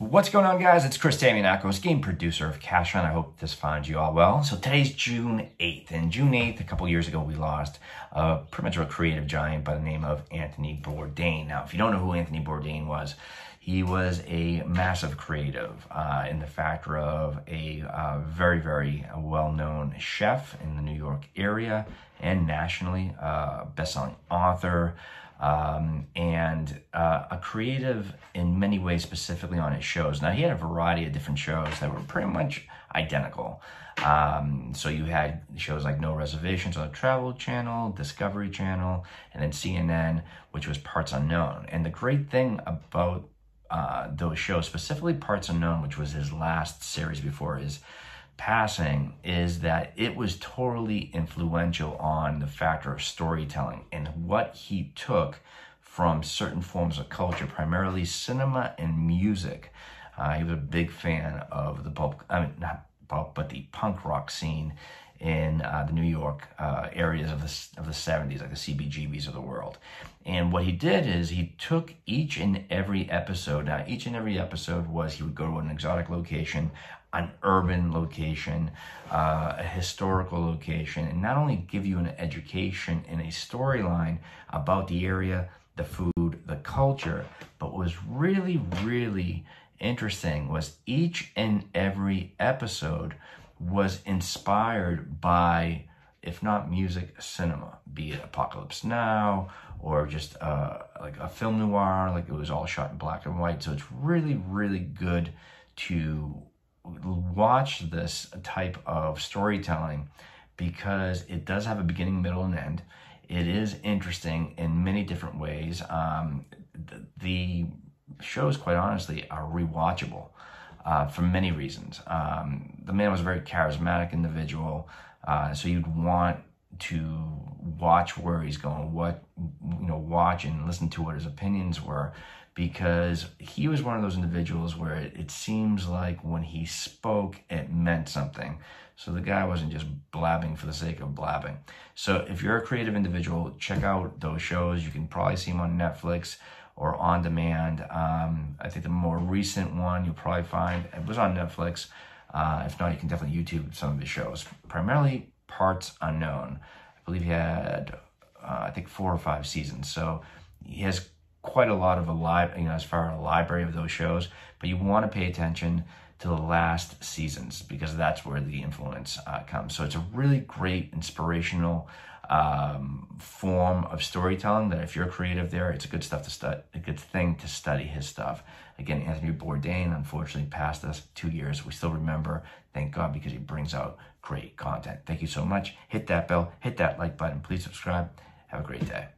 What's going on, guys? It's Chris Damianakos, game producer of Cash Run. I hope this finds you all well. So today's June 8th, and June 8th, a couple years ago, we lost uh, pretty much a creative giant by the name of Anthony Bourdain. Now, if you don't know who Anthony Bourdain was, he was a massive creative uh, in the factor of a uh, very, very well-known chef in the New York area and nationally, uh, best-selling author, um, and uh, a creative in many ways, specifically on his shows. Now, he had a variety of different shows that were pretty much identical. Um, so you had shows like No Reservations on the Travel Channel, Discovery Channel, and then CNN, which was Parts Unknown. And the great thing about uh, those shows, specifically Parts Unknown, which was his last series before his passing is that it was totally influential on the factor of storytelling and what he took from certain forms of culture, primarily cinema and music. Uh, he was a big fan of the pulp, I mean, not pulp, but the punk rock scene in uh, the New York uh, areas of the, of the 70s, like the CBGBs of the world. And what he did is he took each and every episode. Now, each and every episode was he would go to an exotic location, an urban location, uh, a historical location, and not only give you an education and a storyline about the area, the food, the culture, but was really, really interesting was each and every episode was inspired by, if not music, cinema, be it Apocalypse Now or just uh, like a film noir, like it was all shot in black and white. So it's really, really good to watch this type of storytelling because it does have a beginning, middle, and end. It is interesting in many different ways. Um, the, the shows, quite honestly, are rewatchable uh, for many reasons. Um, the man was a very charismatic individual, uh, so you'd want to watch where he's going, what you know, watch and listen to what his opinions were, because he was one of those individuals where it, it seems like when he spoke, it meant something. So the guy wasn't just blabbing for the sake of blabbing. So if you're a creative individual, check out those shows. You can probably see them on Netflix or on demand. Um, I think the more recent one you'll probably find it was on Netflix. Uh, if not, you can definitely YouTube some of his shows. Primarily parts unknown. I believe he had, uh, I think, four or five seasons. So he has quite a lot of a live, you know, as far as a library of those shows. But you want to pay attention to the last seasons because that's where the influence uh, comes. So it's a really great inspirational um, form of storytelling that if you're creative there, it's a good stuff to study, a good thing to study his stuff. Again, Anthony Bourdain unfortunately passed us two years. We still remember, thank God, because he brings out great content. Thank you so much. Hit that bell, hit that like button. Please subscribe. Have a great day.